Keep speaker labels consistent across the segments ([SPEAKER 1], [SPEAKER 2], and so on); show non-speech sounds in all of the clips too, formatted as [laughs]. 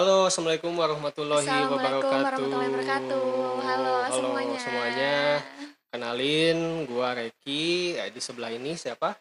[SPEAKER 1] Halo, assalamualaikum warahmatullahi
[SPEAKER 2] Assalamualaikum
[SPEAKER 1] wabarakatuh.
[SPEAKER 2] warahmatullahi wabarakatuh. Halo, semuanya.
[SPEAKER 1] semuanya. Kenalin, gua Reki. Ya, di sebelah ini siapa?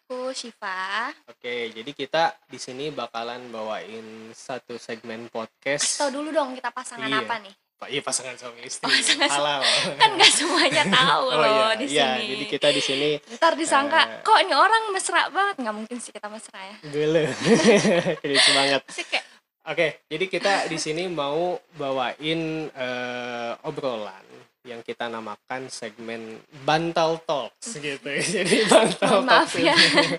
[SPEAKER 2] Aku Syifa.
[SPEAKER 1] Oke, jadi kita di sini bakalan bawain satu segmen podcast.
[SPEAKER 2] Tahu dulu dong kita pasangan
[SPEAKER 1] Iya.
[SPEAKER 2] apa nih?
[SPEAKER 1] Pak, iya pasangan suami istri.
[SPEAKER 2] Pasangan su-
[SPEAKER 1] Halal.
[SPEAKER 2] Kan nggak semuanya [laughs] tahu
[SPEAKER 1] Oh
[SPEAKER 2] loh
[SPEAKER 1] iya,
[SPEAKER 2] di
[SPEAKER 1] iya,
[SPEAKER 2] sini.
[SPEAKER 1] jadi kita di sini
[SPEAKER 2] Ntar disangka,
[SPEAKER 1] eh,
[SPEAKER 2] kok ini orang mesra banget? Nggak mungkin sih kita mesra ya.
[SPEAKER 1] gele. [laughs] Keren banget.
[SPEAKER 2] Sih kayak,
[SPEAKER 1] Oke, jadi kita di sini mau bawain eh, obrolan yang kita namakan segmen Bantal Talks gitu. [laughs] Jadi Bantal
[SPEAKER 2] maaf
[SPEAKER 1] Talks
[SPEAKER 2] ya.
[SPEAKER 1] itu-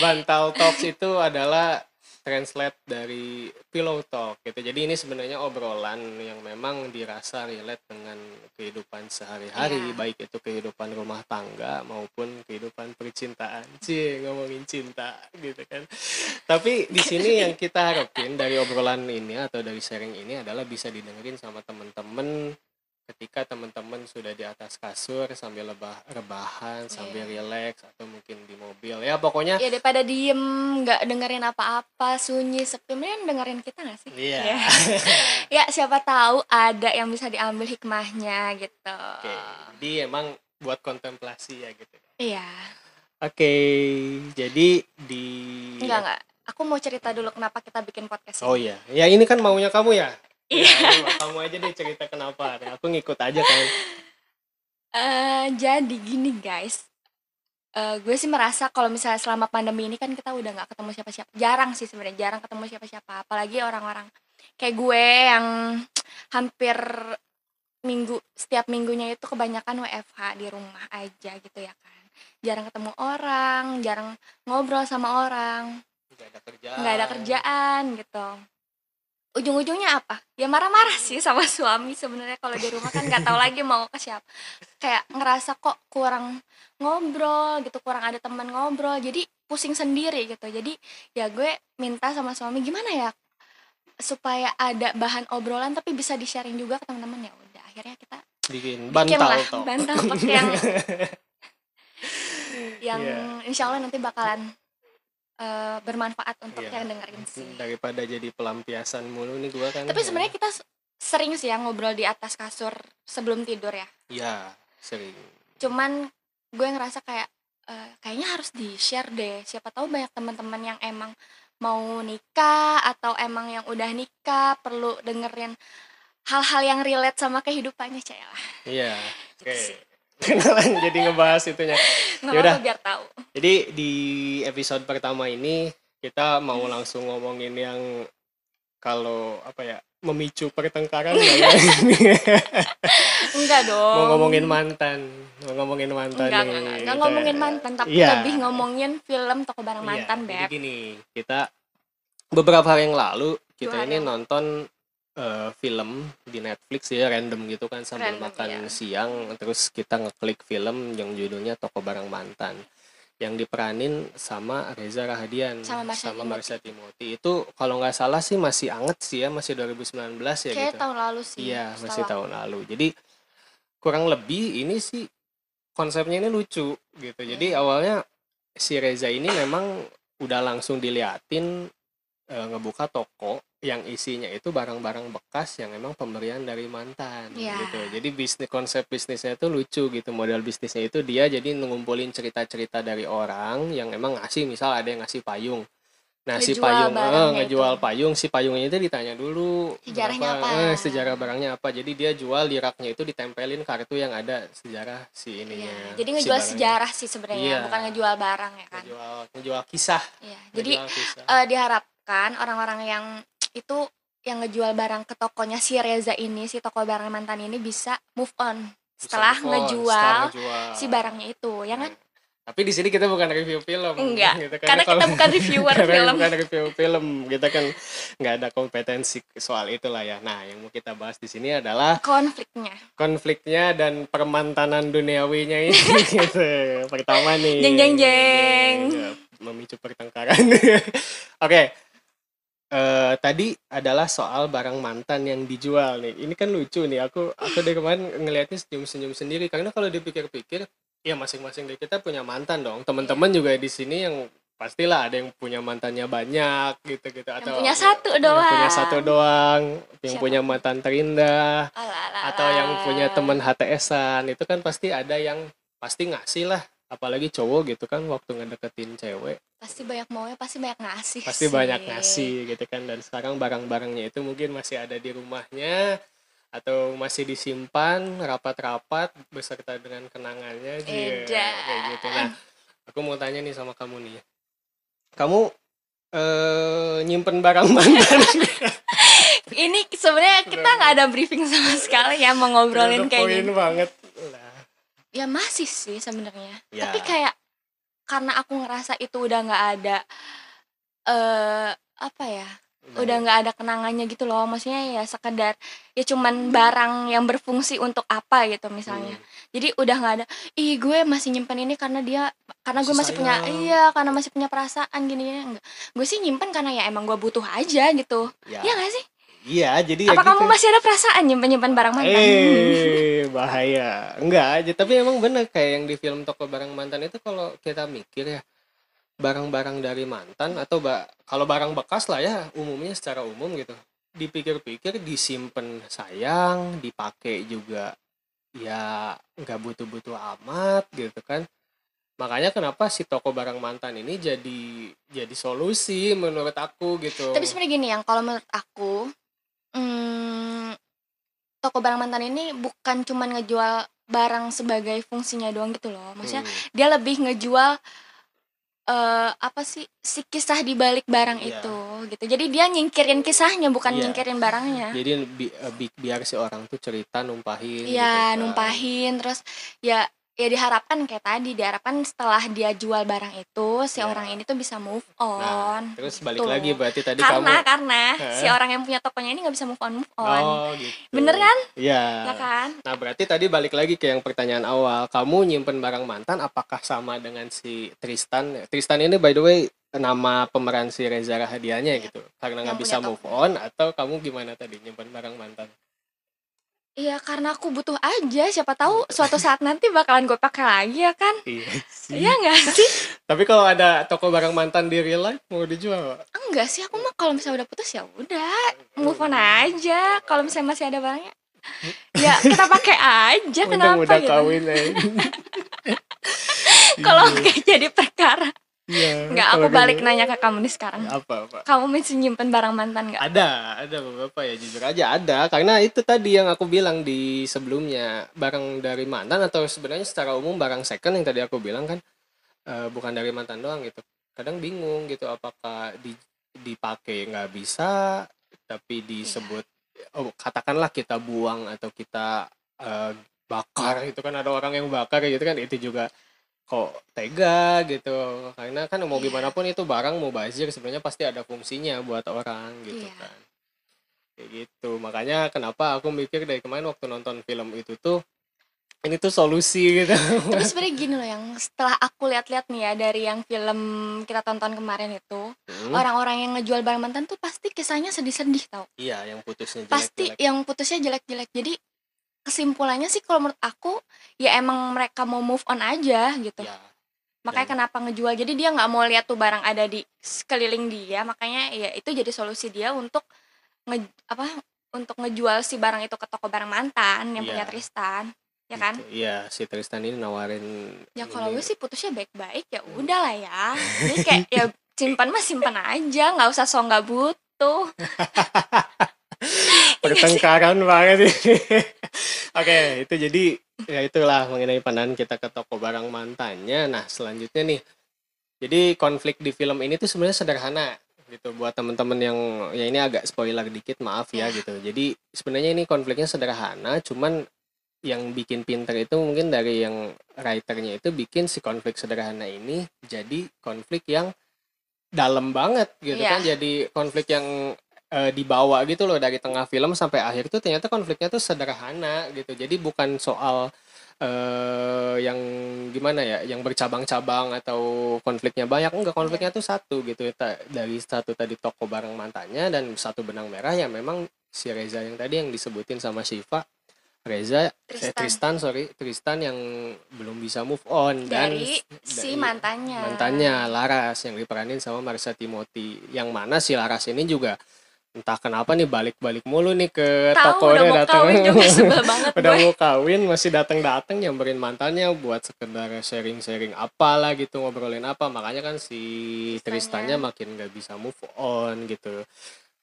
[SPEAKER 1] Bantal Talks itu adalah translate dari Pillow Talk gitu. Jadi ini sebenarnya obrolan yang memang dirasa relate dengan kehidupan sehari-hari,
[SPEAKER 2] Iya.
[SPEAKER 1] baik itu kehidupan rumah tangga maupun kehidupan percintaan. [laughs] Cie, ngomongin cinta gitu kan. Tapi di sini [laughs] yang kita harapin dari obrolan ini atau dari sharing ini adalah bisa didengerin sama temen-temen ketika teman-teman sudah di atas kasur sambil lebah rebahan sambil
[SPEAKER 2] Iya.
[SPEAKER 1] relax atau mungkin di mobil ya pokoknya
[SPEAKER 2] ya daripada diem, nggak dengerin apa-apa, sunyi, sepi, mending dengerin kita nggak sih?
[SPEAKER 1] iya
[SPEAKER 2] Ya. [laughs] ya siapa tahu ada yang bisa diambil hikmahnya gitu.
[SPEAKER 1] oke jadi emang buat kontemplasi ya gitu
[SPEAKER 2] Iya.
[SPEAKER 1] oke jadi di
[SPEAKER 2] Enggak enggak. Aku mau cerita dulu kenapa kita bikin podcast
[SPEAKER 1] oh
[SPEAKER 2] ini.
[SPEAKER 1] iya ya ini kan maunya kamu ya
[SPEAKER 2] Iya.
[SPEAKER 1] Ya, kamu aja deh cerita kenapa. Aku ngikut aja kan.
[SPEAKER 2] Eh, jadi gini guys, Eh, gue sih merasa kalau misalnya selama pandemi ini kan kita udah nggak ketemu siapa-siapa, jarang sih sebenarnya jarang ketemu siapa-siapa, apalagi orang-orang kayak gue yang hampir minggu setiap minggunya itu kebanyakan WFH di rumah aja gitu ya kan, jarang ketemu orang, jarang ngobrol sama orang,
[SPEAKER 1] nggak ada kerjaan.
[SPEAKER 2] Nggak ada kerjaan gitu ujung-ujungnya apa? Ya marah-marah sih sama suami sebenarnya. Kalau di rumah kan nggak tahu lagi mau ke siapa. Kayak ngerasa kok kurang ngobrol gitu kurang ada teman ngobrol. Jadi pusing sendiri gitu. Jadi ya gue minta sama suami gimana ya supaya ada bahan obrolan tapi bisa di sharing juga ke teman-teman? Ya udah akhirnya kita
[SPEAKER 1] bikin
[SPEAKER 2] bikin
[SPEAKER 1] bantal
[SPEAKER 2] lah bantal yang [laughs] yang
[SPEAKER 1] Iya.
[SPEAKER 2] insya Allah nanti bakalan eh, bermanfaat untuk
[SPEAKER 1] Iya.
[SPEAKER 2] yang dengerin sih
[SPEAKER 1] daripada jadi pelampiasan mulu nih gua kan
[SPEAKER 2] Tapi sebenarnya kita sering sih ya ngobrol di atas kasur sebelum tidur ya.
[SPEAKER 1] ya sering
[SPEAKER 2] Cuman gue ngerasa kayak eh, kayaknya harus di share deh. Siapa tahu banyak teman-teman yang emang mau nikah atau emang yang udah nikah perlu dengerin hal-hal yang relate sama kehidupannya cah lah.
[SPEAKER 1] iya [laughs]
[SPEAKER 2] Gitu
[SPEAKER 1] oke. Kenalan jadi ngebahas itunya Yaudah.
[SPEAKER 2] apa-apa biar tahu.
[SPEAKER 1] jadi di episode pertama ini kita mau langsung ngomongin yang kalau apa ya memicu pertengkaran ya? [laughs]
[SPEAKER 2] Enggak dong.
[SPEAKER 1] mau ngomongin mantan mau ngomongin mantan
[SPEAKER 2] enggak,
[SPEAKER 1] nih
[SPEAKER 2] enggak, enggak,
[SPEAKER 1] Kita-
[SPEAKER 2] ngomongin mantan tapi
[SPEAKER 1] Iya.
[SPEAKER 2] lebih ngomongin film toko barang
[SPEAKER 1] Iya,
[SPEAKER 2] mantan,
[SPEAKER 1] jadi
[SPEAKER 2] Beb.
[SPEAKER 1] gini kita beberapa hari yang lalu kita
[SPEAKER 2] Dua
[SPEAKER 1] ini nonton eh, film di Netflix ya random gitu kan sambil
[SPEAKER 2] Random,
[SPEAKER 1] makan
[SPEAKER 2] iya.
[SPEAKER 1] siang terus kita ngeklik film yang judulnya Toko Barang Mantan yang diperanin sama Reza Rahadian
[SPEAKER 2] Sama Marsha Timothy.
[SPEAKER 1] Marsha Timothy itu kalau nggak salah sih masih anget sih ya masih 2019 ya
[SPEAKER 2] Kayak
[SPEAKER 1] gitu
[SPEAKER 2] tahun lalu sih.
[SPEAKER 1] iya masih tahun lalu jadi kurang lebih ini sih konsepnya ini lucu gitu jadi
[SPEAKER 2] Iya.
[SPEAKER 1] awalnya si Reza ini memang udah langsung diliatin eh, ngebuka toko yang isinya itu barang-barang bekas yang emang pemberian dari mantan
[SPEAKER 2] Iya.
[SPEAKER 1] gitu jadi bisnis konsep bisnisnya itu lucu gitu model bisnisnya itu dia jadi ngumpulin cerita-cerita dari orang yang emang ngasih misal ada yang ngasih payung nah si payung eh, ngejual
[SPEAKER 2] itu.
[SPEAKER 1] payung si payungnya itu ditanya dulu
[SPEAKER 2] Sejarahnya
[SPEAKER 1] berapa,
[SPEAKER 2] apa?
[SPEAKER 1] eh, sejarah barangnya apa jadi dia jual di raknya itu ditempelin kartu yang ada sejarah si ininya
[SPEAKER 2] Iya, Jadi
[SPEAKER 1] si
[SPEAKER 2] ngejual
[SPEAKER 1] barangnya.
[SPEAKER 2] sejarah sih sebenarnya,
[SPEAKER 1] Iya.
[SPEAKER 2] bukan ngejual barang ya kan.
[SPEAKER 1] ngejual ngejual kisah
[SPEAKER 2] Iya. Jadi
[SPEAKER 1] ngejual kisah.
[SPEAKER 2] eh, diharapkan orang-orang yang itu yang ngejual barang ke tokonya si Reza ini, si toko barang mantan ini bisa move on
[SPEAKER 1] Bisa
[SPEAKER 2] setelah
[SPEAKER 1] move on,
[SPEAKER 2] ngejual
[SPEAKER 1] setelah ngejual.
[SPEAKER 2] si barangnya itu, ya kan?
[SPEAKER 1] Tapi di sini kita bukan review film.
[SPEAKER 2] Enggak, [laughs]
[SPEAKER 1] gitu.
[SPEAKER 2] karena kita bukan reviewer [laughs]
[SPEAKER 1] karena
[SPEAKER 2] film.
[SPEAKER 1] bukan review film. Kita kan nggak ada kompetensi soal itulah ya. Nah, yang mau kita bahas di sini adalah
[SPEAKER 2] Konfliknya.
[SPEAKER 1] konfliknya dan permantanan duniawinya ini [laughs] gitu. Pertama nih.
[SPEAKER 2] Jeng, jeng, jeng.
[SPEAKER 1] Memicu pertengkaran. Oke. Eh, tadi adalah soal barang mantan yang dijual nih. Ini kan lucu nih. Aku aku dari kemarin ngelihatnya senyum-senyum sendiri karena kalau dipikir-pikir ya masing-masing dari kita punya mantan dong. Teman-teman juga di sini yang pastilah ada yang punya mantannya banyak gitu gitu
[SPEAKER 2] yang
[SPEAKER 1] atau
[SPEAKER 2] punya satu
[SPEAKER 1] yang
[SPEAKER 2] doang
[SPEAKER 1] punya satu doang yang
[SPEAKER 2] Siapa?
[SPEAKER 1] punya mantan terindah
[SPEAKER 2] Alah,
[SPEAKER 1] atau yang punya teman HTS-an itu kan pasti ada yang pasti ngasih lah apalagi cowok gitu kan waktu ngedeketin cewek.
[SPEAKER 2] Pasti banyak maunya pasti banyak ngasih
[SPEAKER 1] pasti
[SPEAKER 2] sih.
[SPEAKER 1] banyak ngasih gitu kan. Dan sekarang barang-barangnya itu mungkin masih ada di rumahnya atau masih disimpan rapat-rapat beserta dengan kenangannya
[SPEAKER 2] Edan.
[SPEAKER 1] kayak gitu. Nah aku mau tanya nih sama kamu nih. Kamu eh nyimpen barang mantan [laughs]
[SPEAKER 2] ini sebenarnya kita nggak ada briefing sama sekali ya mau ngobrolin
[SPEAKER 1] Udah
[SPEAKER 2] kayak gini.
[SPEAKER 1] banget
[SPEAKER 2] ya masih sih sebenarnya.
[SPEAKER 1] Ya.
[SPEAKER 2] tapi kayak karena aku ngerasa itu udah nggak ada eh apa ya udah nggak ada kenangannya gitu loh. Maksudnya ya sekedar ya cuman barang yang berfungsi untuk apa gitu misalnya.
[SPEAKER 1] Hmm.
[SPEAKER 2] jadi udah nggak ada ih gue masih nyimpen ini karena dia karena gue
[SPEAKER 1] Masih
[SPEAKER 2] masih punya iya karena masih punya perasaan gini gini. Enggak gue sih nyimpen karena ya emang gue butuh aja gitu.
[SPEAKER 1] Ya,
[SPEAKER 2] ya sih
[SPEAKER 1] iya jadi
[SPEAKER 2] apa
[SPEAKER 1] ya
[SPEAKER 2] kamu
[SPEAKER 1] gitu.
[SPEAKER 2] masih ada perasaan nyimpen nyimpen barang mantan
[SPEAKER 1] Eh, bahaya. Enggak aja, tapi emang bener kayak yang di film Toko Barang Mantan itu kalau kita mikir ya barang-barang dari mantan atau ba kalau barang bekas lah ya umumnya secara umum gitu. Dipikir-pikir disimpan sayang, dipakai juga ya nggak butuh-butuh amat gitu kan. Makanya kenapa si toko barang mantan ini jadi jadi solusi menurut aku gitu.
[SPEAKER 2] tapi sebenarnya gini yang kalau menurut aku hmm, toko barang mantan ini bukan cuman ngejual barang sebagai fungsinya doang gitu loh maksudnya
[SPEAKER 1] Hmm.
[SPEAKER 2] dia lebih ngejual eh apa sih si kisah di balik barang
[SPEAKER 1] Iya.
[SPEAKER 2] itu gitu jadi dia nyingkirin kisahnya bukan
[SPEAKER 1] Iya.
[SPEAKER 2] nyingkirin barangnya
[SPEAKER 1] Jadi bi- eh, bi- biar si orang tuh cerita numpahin gitu
[SPEAKER 2] Iya,
[SPEAKER 1] kan.
[SPEAKER 2] numpahin terus ya ya diharapkan kayak tadi diharapkan setelah dia jual barang itu si
[SPEAKER 1] Ya.
[SPEAKER 2] orang ini tuh bisa move
[SPEAKER 1] Nah,
[SPEAKER 2] on
[SPEAKER 1] terus balik
[SPEAKER 2] Tuh.
[SPEAKER 1] lagi berarti tadi
[SPEAKER 2] karena
[SPEAKER 1] kamu
[SPEAKER 2] karena
[SPEAKER 1] Hah?
[SPEAKER 2] si orang yang punya tokonya ini nggak bisa move on move on
[SPEAKER 1] Oh, gitu.
[SPEAKER 2] bener kan
[SPEAKER 1] Iya.
[SPEAKER 2] ya kan
[SPEAKER 1] Nah, berarti tadi balik lagi ke yang pertanyaan awal. Kamu nyimpen barang mantan apakah sama dengan si Tristan? Tristan ini by the way nama pemeran si Reza Rahadianya
[SPEAKER 2] Iya.
[SPEAKER 1] gitu. Karena nggak bisa move on atau kamu gimana tadi nyimpen barang mantan?
[SPEAKER 2] Iya karena aku butuh aja siapa tahu suatu saat nanti bakalan gue pakai lagi ya kan?
[SPEAKER 1] Iya sih.
[SPEAKER 2] Iya nggak sih? [laughs]
[SPEAKER 1] Tapi kalau ada toko barang mantan di real life mau dijual nggak?
[SPEAKER 2] enggak sih aku mah kalau misalnya udah putus ya udah move on aja. Kalau misalnya masih ada barangnya ya kita pakai aja [laughs] kenapa
[SPEAKER 1] udah
[SPEAKER 2] gitu?
[SPEAKER 1] kawin eh. [laughs]
[SPEAKER 2] kalau nggak jadi perkara
[SPEAKER 1] Iya,
[SPEAKER 2] nggak aku balik
[SPEAKER 1] gitu.
[SPEAKER 2] nanya ke kamu nih sekarang.
[SPEAKER 1] Apa apa?
[SPEAKER 2] Kamu masih nyimpen barang mantan nggak?
[SPEAKER 1] Ada ada beberapa ya jujur aja ada. Karena itu tadi yang aku bilang di sebelumnya barang dari mantan atau sebenarnya secara umum barang second yang tadi aku bilang kan eh, bukan dari mantan doang gitu. Kadang bingung gitu apakah di, dipakai nggak bisa tapi disebut oh katakanlah kita buang atau kita eh, bakar itu kan ada orang yang bakar gitu kan itu juga kok tega gitu. Karena kan mau
[SPEAKER 2] Iya.
[SPEAKER 1] gimana pun itu barang mau bazir sebenarnya pasti ada fungsinya buat orang gitu
[SPEAKER 2] Iya.
[SPEAKER 1] kan. Kayak gitu. Makanya kenapa aku mikir dari kemarin waktu nonton film itu tuh ini tuh solusi gitu.
[SPEAKER 2] Tapi sebenarnya gini loh yang setelah aku lihat-lihat nih ya dari yang film kita tonton kemarin itu
[SPEAKER 1] Hmm,
[SPEAKER 2] orang-orang yang ngejual barang mantan tuh pasti kisahnya sedih-sedih tau.
[SPEAKER 1] Iya yang putusnya
[SPEAKER 2] pasti
[SPEAKER 1] jelek-jelek.
[SPEAKER 2] yang putusnya jelek-jelek. Jadi kesimpulannya sih kalau menurut aku ya emang mereka mau move on aja gitu.
[SPEAKER 1] Ya.
[SPEAKER 2] Makanya
[SPEAKER 1] dan-
[SPEAKER 2] kenapa ngejual? Jadi dia nggak mau lihat tuh barang ada di sekeliling dia makanya ya itu jadi solusi dia untuk nge apa untuk ngejual si barang itu ke toko barang mantan yang punya
[SPEAKER 1] Iya.
[SPEAKER 2] Tristan ya kan?
[SPEAKER 1] Gitu. iya si Tristan ini nawarin
[SPEAKER 2] ya kalau
[SPEAKER 1] ini.
[SPEAKER 2] gue sih putusnya baik-baik ya udah lah ya. [laughs] Jadi kayak ya simpan mah simpan aja nggak usah so nggak butuh [laughs]
[SPEAKER 1] pertengkaran banget sih. [laughs] Oke, itu jadi ya itulah mengenai pandangan kita ke toko barang mantannya. Nah, selanjutnya nih. Jadi konflik di film ini tuh sebenarnya sederhana gitu buat temen-temen yang ya ini agak spoiler dikit maaf ya
[SPEAKER 2] Ya.
[SPEAKER 1] gitu. Jadi sebenarnya ini konfliknya sederhana, cuman yang bikin pinter itu mungkin dari yang writernya itu bikin si konflik sederhana ini jadi konflik yang dalam banget gitu
[SPEAKER 2] Iya.
[SPEAKER 1] kan jadi konflik yang eh, dibawa gitu loh dari tengah film sampai akhir tuh ternyata konfliknya tuh sederhana gitu. Jadi bukan soal eh yang gimana ya yang bercabang-cabang atau konfliknya banyak. Enggak konfliknya tuh satu gitu. Ta- dari satu tadi toko barang mantannya dan satu benang merah yang memang si Reza yang tadi yang disebutin sama Shiva. Reza eh,
[SPEAKER 2] Tristan.
[SPEAKER 1] Tristan sorry. Tristan yang belum bisa move on dan
[SPEAKER 2] dari
[SPEAKER 1] dari
[SPEAKER 2] si mantannya.
[SPEAKER 1] mantannya Laras yang diperanin sama Marisa Timothy. Yang mana si Laras ini juga entah kenapa nih balik-balik mulu nih ke tokonya
[SPEAKER 2] udah
[SPEAKER 1] datang [laughs] udah
[SPEAKER 2] gue.
[SPEAKER 1] mau kawin masih datang-datang nyamperin mantannya buat sekedar sharing-sharing apalah gitu ngobrolin apa. Makanya kan si
[SPEAKER 2] Tristannya.
[SPEAKER 1] Makin gak bisa move on gitu.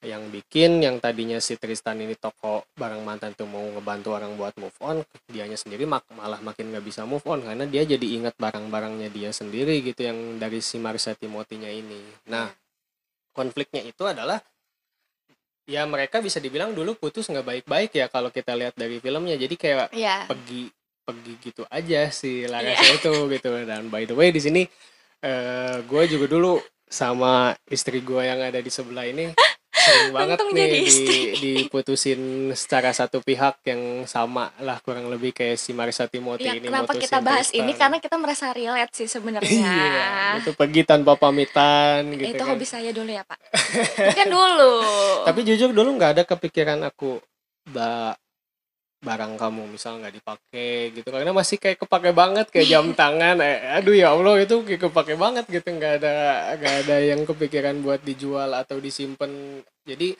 [SPEAKER 1] Yang bikin yang tadinya si Tristan ini toko barang mantan tuh mau ngebantu orang buat move on dianya sendiri mak malah makin gak bisa move on karena dia jadi ingat barang-barangnya dia sendiri gitu yang dari si Marisa Timothy-nya ini. Nah konfliknya itu adalah ya mereka bisa dibilang dulu putus nggak baik-baik ya kalau kita lihat dari filmnya. Jadi kayak
[SPEAKER 2] Iya.
[SPEAKER 1] pergi pergi gitu aja si Larasnya itu gitu. Dan by the way di sini eh gue juga dulu sama istri gue yang ada di sebelah ini [laughs] sering banget
[SPEAKER 2] Untung
[SPEAKER 1] nih di, diputusin secara satu pihak yang sama lah kurang lebih kayak si Marisa Timothy
[SPEAKER 2] Ya,
[SPEAKER 1] ini
[SPEAKER 2] kenapa kita bahas
[SPEAKER 1] Tristan.
[SPEAKER 2] ini karena kita merasa relate sih sebenarnya.
[SPEAKER 1] iya itu pergi tanpa pamitan gitu
[SPEAKER 2] itu
[SPEAKER 1] kan.
[SPEAKER 2] hobi saya dulu ya pak. Kan dulu. [laughs]
[SPEAKER 1] tapi jujur dulu nggak ada kepikiran aku ba barang kamu misal nggak dipakai gitu. Karena masih kayak kepake banget kayak jam [laughs] tangan. Eh, aduh ya allah itu kayak kepake banget gitu. Nggak ada nggak ada yang kepikiran buat dijual atau disimpan. Jadi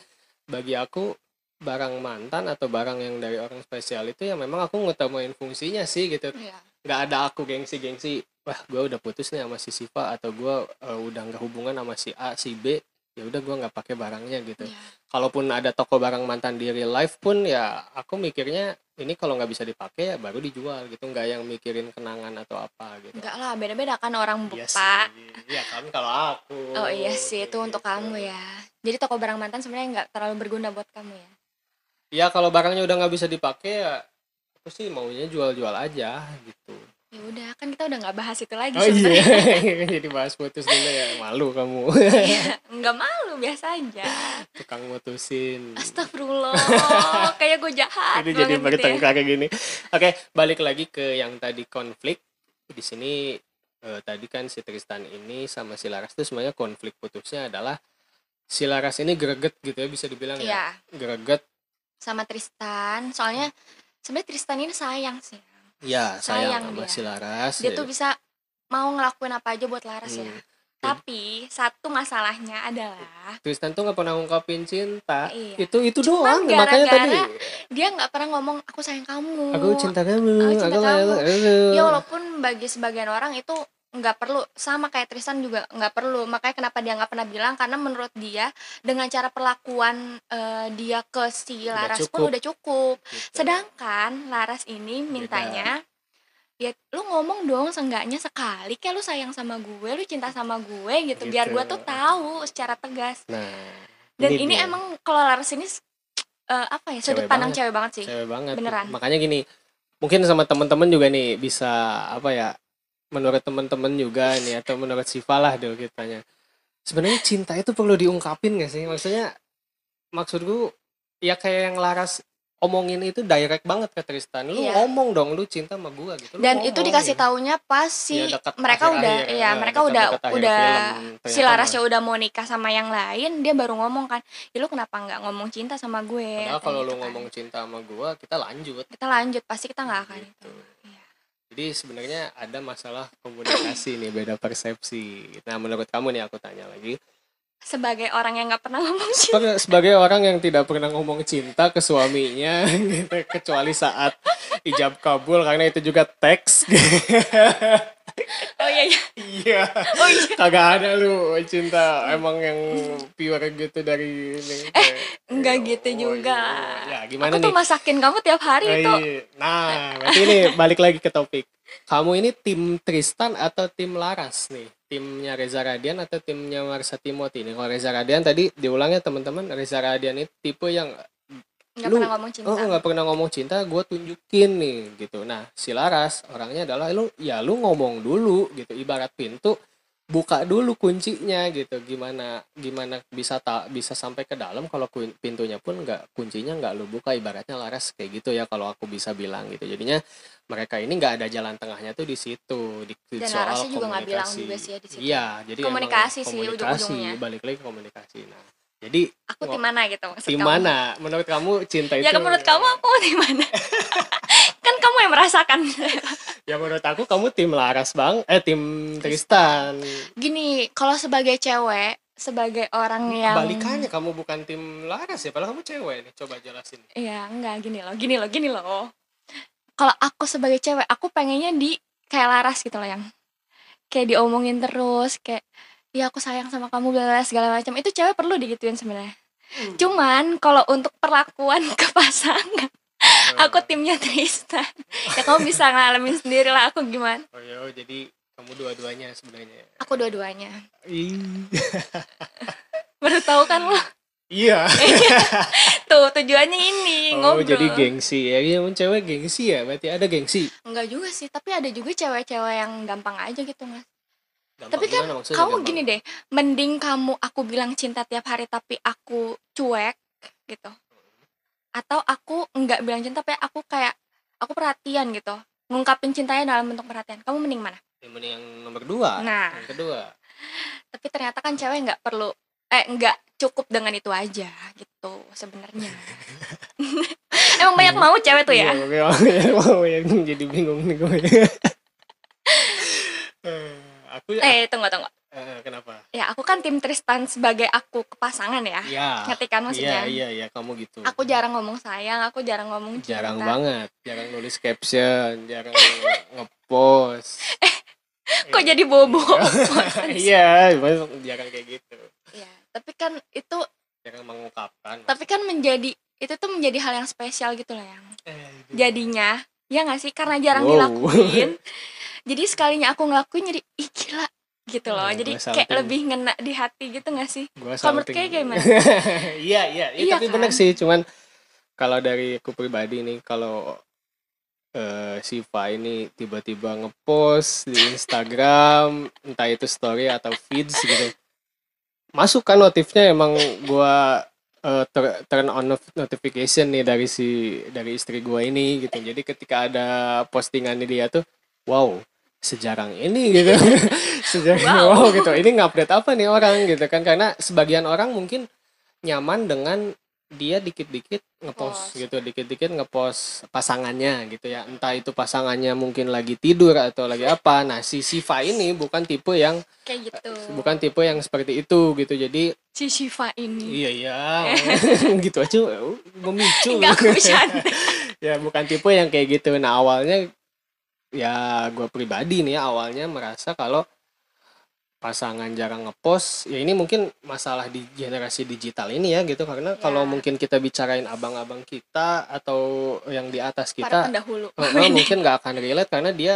[SPEAKER 1] bagi aku barang mantan atau barang yang dari orang spesial itu ya memang aku ngutamain fungsinya sih gitu.
[SPEAKER 2] Iya.
[SPEAKER 1] nggak ada aku gengsi gengsi wah gue udah putus nih sama si Siva atau gue udah nggak hubungan sama si A si B ya udah gue nggak pakai barangnya gitu
[SPEAKER 2] Iya.
[SPEAKER 1] kalaupun ada toko barang mantan di real life pun ya aku mikirnya ini kalau nggak bisa dipakai ya baru dijual gitu nggak yang mikirin kenangan atau apa gitu
[SPEAKER 2] Enggak lah, beda-beda kan orang
[SPEAKER 1] Iya sih. Iya kan kalau aku
[SPEAKER 2] Oh iya sih itu untuk
[SPEAKER 1] Gitu.
[SPEAKER 2] kamu ya. Jadi toko barang mantan sebenarnya nggak terlalu berguna buat kamu ya.
[SPEAKER 1] ya kalau barangnya udah nggak bisa dipakai ya aku sih maunya jual-jual aja gitu
[SPEAKER 2] Ya udah kan kita udah nggak bahas itu lagi
[SPEAKER 1] oh iya [laughs] [laughs] jadi bahas putus dulu ya malu kamu
[SPEAKER 2] Iya, nggak malu biasa aja.
[SPEAKER 1] tukang mutusin
[SPEAKER 2] Astagfirullah, [laughs] kayak gue jahat
[SPEAKER 1] jadi
[SPEAKER 2] banget gitu ya.
[SPEAKER 1] kayak gini oke balik lagi ke yang tadi konflik di sini eh, tadi kan si Tristan ini sama si Laras itu sebenarnya konflik putusnya adalah si Laras ini greget gitu ya bisa dibilang ya
[SPEAKER 2] Iya,
[SPEAKER 1] greget
[SPEAKER 2] sama Tristan. Soalnya sebenarnya Tristan ini sayang sih.
[SPEAKER 1] Ya sayang,
[SPEAKER 2] Sayang
[SPEAKER 1] sama
[SPEAKER 2] dia.
[SPEAKER 1] si Laras
[SPEAKER 2] Dia
[SPEAKER 1] ya.
[SPEAKER 2] tuh bisa mau ngelakuin apa aja buat Laras ya.
[SPEAKER 1] Hmm.
[SPEAKER 2] Tapi satu masalahnya adalah
[SPEAKER 1] Tristan tuh nggak pernah ngungkapin cinta
[SPEAKER 2] Iya.
[SPEAKER 1] itu itu
[SPEAKER 2] Cuman
[SPEAKER 1] doang makanya tadi
[SPEAKER 2] dia nggak pernah ngomong aku sayang kamu.
[SPEAKER 1] aku cinta kamu
[SPEAKER 2] Aku cinta
[SPEAKER 1] aku
[SPEAKER 2] kamu.
[SPEAKER 1] kamu
[SPEAKER 2] Ya walaupun bagi sebagian orang itu nggak perlu sama kayak Tristan juga nggak perlu makanya kenapa dia nggak pernah bilang karena menurut dia dengan cara perlakuan eh, dia ke si
[SPEAKER 1] Udah
[SPEAKER 2] Laras
[SPEAKER 1] cukup.
[SPEAKER 2] pun udah cukup
[SPEAKER 1] Gitu.
[SPEAKER 2] sedangkan Laras ini mintanya ya lu ngomong dong seenggaknya sekali kayak lu sayang sama gue lu cinta sama gue gitu, biar
[SPEAKER 1] Gitu.
[SPEAKER 2] gue tuh tahu secara tegas
[SPEAKER 1] nah
[SPEAKER 2] dan ini,
[SPEAKER 1] dia.
[SPEAKER 2] emang kalau Laras ini eh, apa ya sudut
[SPEAKER 1] Cewek
[SPEAKER 2] pandang
[SPEAKER 1] banget.
[SPEAKER 2] cewek banget sih
[SPEAKER 1] cewek banget
[SPEAKER 2] Beneran.
[SPEAKER 1] makanya gini mungkin sama teman-teman juga nih bisa apa ya menurut teman-teman juga nih atau menurut Siva lah dulu kitanya sebenarnya cinta itu perlu diungkapin gak sih maksudnya maksudku ya kayak yang Laras omongin itu direct banget ke Tristan lu
[SPEAKER 2] Iya.
[SPEAKER 1] ngomong dong lu cinta sama gua gitu Lu
[SPEAKER 2] dan
[SPEAKER 1] ngomong,
[SPEAKER 2] itu dikasih
[SPEAKER 1] gitu.
[SPEAKER 2] taunya pas si
[SPEAKER 1] Ya,
[SPEAKER 2] mereka
[SPEAKER 1] akhir-akhir
[SPEAKER 2] udah
[SPEAKER 1] ya,
[SPEAKER 2] iya mereka
[SPEAKER 1] dekat-
[SPEAKER 2] udah
[SPEAKER 1] dekat akhir
[SPEAKER 2] udah
[SPEAKER 1] film.
[SPEAKER 2] si Larasnya udah mau nikah sama yang lain dia baru ngomong kan ya lu kenapa nggak ngomong cinta sama gue
[SPEAKER 1] Padahal kalau
[SPEAKER 2] gitu
[SPEAKER 1] lu
[SPEAKER 2] kan.
[SPEAKER 1] ngomong cinta sama gua kita lanjut
[SPEAKER 2] kita lanjut pasti kita nggak akan
[SPEAKER 1] Gitu.
[SPEAKER 2] itu.
[SPEAKER 1] Jadi sebenarnya ada masalah komunikasi nih, beda persepsi. Nah, menurut kamu nih aku tanya lagi.
[SPEAKER 2] sebagai orang yang nggak pernah ngomong cinta
[SPEAKER 1] Sebagai, orang yang tidak pernah ngomong cinta ke suaminya, gitu, [laughs] kecuali saat ijab kabul karena itu juga teks. [laughs]
[SPEAKER 2] oh iya iya
[SPEAKER 1] iya.
[SPEAKER 2] oh iya
[SPEAKER 1] Kagak ada lu cinta emang yang pure gitu dari ini. kayak,
[SPEAKER 2] nggak
[SPEAKER 1] oh,
[SPEAKER 2] gitu juga
[SPEAKER 1] iya. Ya, gimana
[SPEAKER 2] aku
[SPEAKER 1] nih?
[SPEAKER 2] tuh masakin kamu tiap hari itu
[SPEAKER 1] iya. Nah, berarti ini balik lagi ke topik. Kamu ini tim Tristan atau tim Laras nih? Timnya Reza Radian atau timnya Marsa Timothy nih? Kalau Reza Radian tadi diulangnya teman-teman, Reza Radian itu tipe yang
[SPEAKER 2] nggak
[SPEAKER 1] lu-
[SPEAKER 2] pernah ngomong cinta
[SPEAKER 1] oh nggak pernah ngomong cinta, gue tunjukin nih gitu. Nah, si Laras orangnya adalah lu ya lu ngomong dulu gitu. Ibarat pintu buka dulu kuncinya gitu gimana gimana bisa tak bisa sampai ke dalam kalau pintunya pun nggak kuncinya nggak lu buka ibaratnya laras kayak gitu ya kalau aku bisa bilang gitu jadinya mereka ini nggak ada jalan tengahnya tuh di situ di
[SPEAKER 2] Dan
[SPEAKER 1] soal
[SPEAKER 2] Larasnya juga nggak bilang
[SPEAKER 1] komunikasi.
[SPEAKER 2] juga sih ya di situ.
[SPEAKER 1] iya jadi
[SPEAKER 2] Komunikasi sih
[SPEAKER 1] komunikasi
[SPEAKER 2] ujung-ujungnya.
[SPEAKER 1] balik lagi komunikasi nah Jadi
[SPEAKER 2] Aku tim mana gitu maksud
[SPEAKER 1] tim
[SPEAKER 2] kamu?
[SPEAKER 1] mana? Menurut kamu cinta itu?
[SPEAKER 2] Ya menurut kamu aku tim mana? [laughs] kan kamu yang merasakan.
[SPEAKER 1] Ya menurut aku kamu tim Laras bang, eh tim Tristan.
[SPEAKER 2] Gini, kalau sebagai cewek, sebagai orang yang
[SPEAKER 1] Balikannya kamu bukan tim Laras ya, padahal kamu cewek nih. Coba jelasin.
[SPEAKER 2] Iya, enggak gini loh, gini loh, gini loh. Kalau aku sebagai cewek, aku pengennya di kayak Laras gitu loh yang kayak diomongin terus, kayak ya aku sayang sama kamu bla segala macam. Itu cewek perlu digituin sebenarnya.
[SPEAKER 1] Hmm.
[SPEAKER 2] Cuman kalau untuk perlakuan ke pasangan, [laughs] aku timnya Tristan. Ya kamu bisa ngalamin sendiri lah aku gimana.
[SPEAKER 1] Oh ya, oh, jadi kamu dua-duanya sebenarnya.
[SPEAKER 2] Aku dua-duanya.
[SPEAKER 1] Ih. [laughs]
[SPEAKER 2] Baru tahu kan lo?
[SPEAKER 1] Iya. [laughs]
[SPEAKER 2] Tuh tujuannya ini
[SPEAKER 1] Oh,
[SPEAKER 2] ngobrol.
[SPEAKER 1] jadi gengsi ya. Emang cewek gengsi ya. Berarti ada gengsi.
[SPEAKER 2] Enggak juga sih, tapi ada juga cewek-cewek yang gampang aja gitu mas. Tapi kan kamu
[SPEAKER 1] gampang?
[SPEAKER 2] gini deh, mending kamu aku bilang cinta tiap hari tapi aku cuek gitu. Atau aku enggak bilang cinta tapi aku kayak aku perhatian gitu. Ngungkapin cintanya dalam bentuk perhatian. Kamu mending mana?
[SPEAKER 1] Yang mending yang nomor dua.
[SPEAKER 2] Nah,
[SPEAKER 1] Yang kedua.
[SPEAKER 2] tapi ternyata kan cewek nggak perlu eh nggak cukup dengan itu aja gitu sebenarnya. [laughs] Emang banyak mau cewek tuh ya?
[SPEAKER 1] Iya, [laughs] mau yang jadi bingung nih gue. [laughs] Eh, aku
[SPEAKER 2] Eh, tunggu tunggu.
[SPEAKER 1] eh, kenapa?
[SPEAKER 2] Ya, aku kan tim Tristan sebagai aku ke pasangan ya.
[SPEAKER 1] Iya.
[SPEAKER 2] Ngerti kan maksudnya?
[SPEAKER 1] Iya, iya, iya, kamu gitu.
[SPEAKER 2] Aku jarang ngomong sayang, aku jarang ngomong cinta.
[SPEAKER 1] jarang banget, jarang nulis caption, jarang [laughs] ngepost.
[SPEAKER 2] Kok jadi bobo?
[SPEAKER 1] Iya, [laughs] emang jarang kayak gitu.
[SPEAKER 2] Iya, tapi kan itu
[SPEAKER 1] Jarang mengungkapkan.
[SPEAKER 2] tapi kan menjadi itu tuh menjadi hal yang spesial gitu loh yang
[SPEAKER 1] Eh,
[SPEAKER 2] jadinya ya nggak sih karena jarang
[SPEAKER 1] Wow.
[SPEAKER 2] dilakuin [laughs] jadi sekalinya aku ngelakuin jadi ih gila gitu loh
[SPEAKER 1] Oh,
[SPEAKER 2] jadi kayak lebih ngena di hati gitu nggak sih
[SPEAKER 1] Gua
[SPEAKER 2] Kalau menurut
[SPEAKER 1] salting.
[SPEAKER 2] kayak gimana? [laughs]
[SPEAKER 1] Iya, iya, iya,
[SPEAKER 2] Iya
[SPEAKER 1] tapi
[SPEAKER 2] kan?
[SPEAKER 1] benar sih, cuman kalau dari aku pribadi nih kalau eh Siva ini tiba-tiba ngepost di Instagram, [laughs] entah itu story atau feeds gitu. Masuk kan notifnya emang gua eh, ter- turn on not- notification nih dari si dari istri gua ini gitu. Jadi ketika ada postingannya dia tuh, wow, sejarang ini gitu. [laughs] sejarang
[SPEAKER 2] Wow.
[SPEAKER 1] wow. gitu. Ini ngupdate apa nih orang gitu kan karena sebagian orang mungkin nyaman dengan dia dikit-dikit ngepost
[SPEAKER 2] Post.
[SPEAKER 1] gitu, dikit-dikit ngepost pasangannya gitu ya. Entah itu pasangannya mungkin lagi tidur atau lagi apa. Nah, si Siva ini bukan tipe yang
[SPEAKER 2] kayak gitu
[SPEAKER 1] bukan tipe yang seperti itu gitu. Jadi
[SPEAKER 2] si Shiva ini
[SPEAKER 1] iya iya [laughs] gitu aja uh, memicu.
[SPEAKER 2] Enggak [laughs]
[SPEAKER 1] ya bukan tipe yang kayak gitu. Nah, awalnya ya gue pribadi nih ya, awalnya merasa kalau pasangan jarang ngepost ya ini mungkin masalah di generasi digital ini ya gitu karena kalau
[SPEAKER 2] Ya.
[SPEAKER 1] mungkin kita bicarain abang-abang kita atau yang di atas kita
[SPEAKER 2] pendahulu [laughs]
[SPEAKER 1] eh, eh, mungkin nggak akan relate karena dia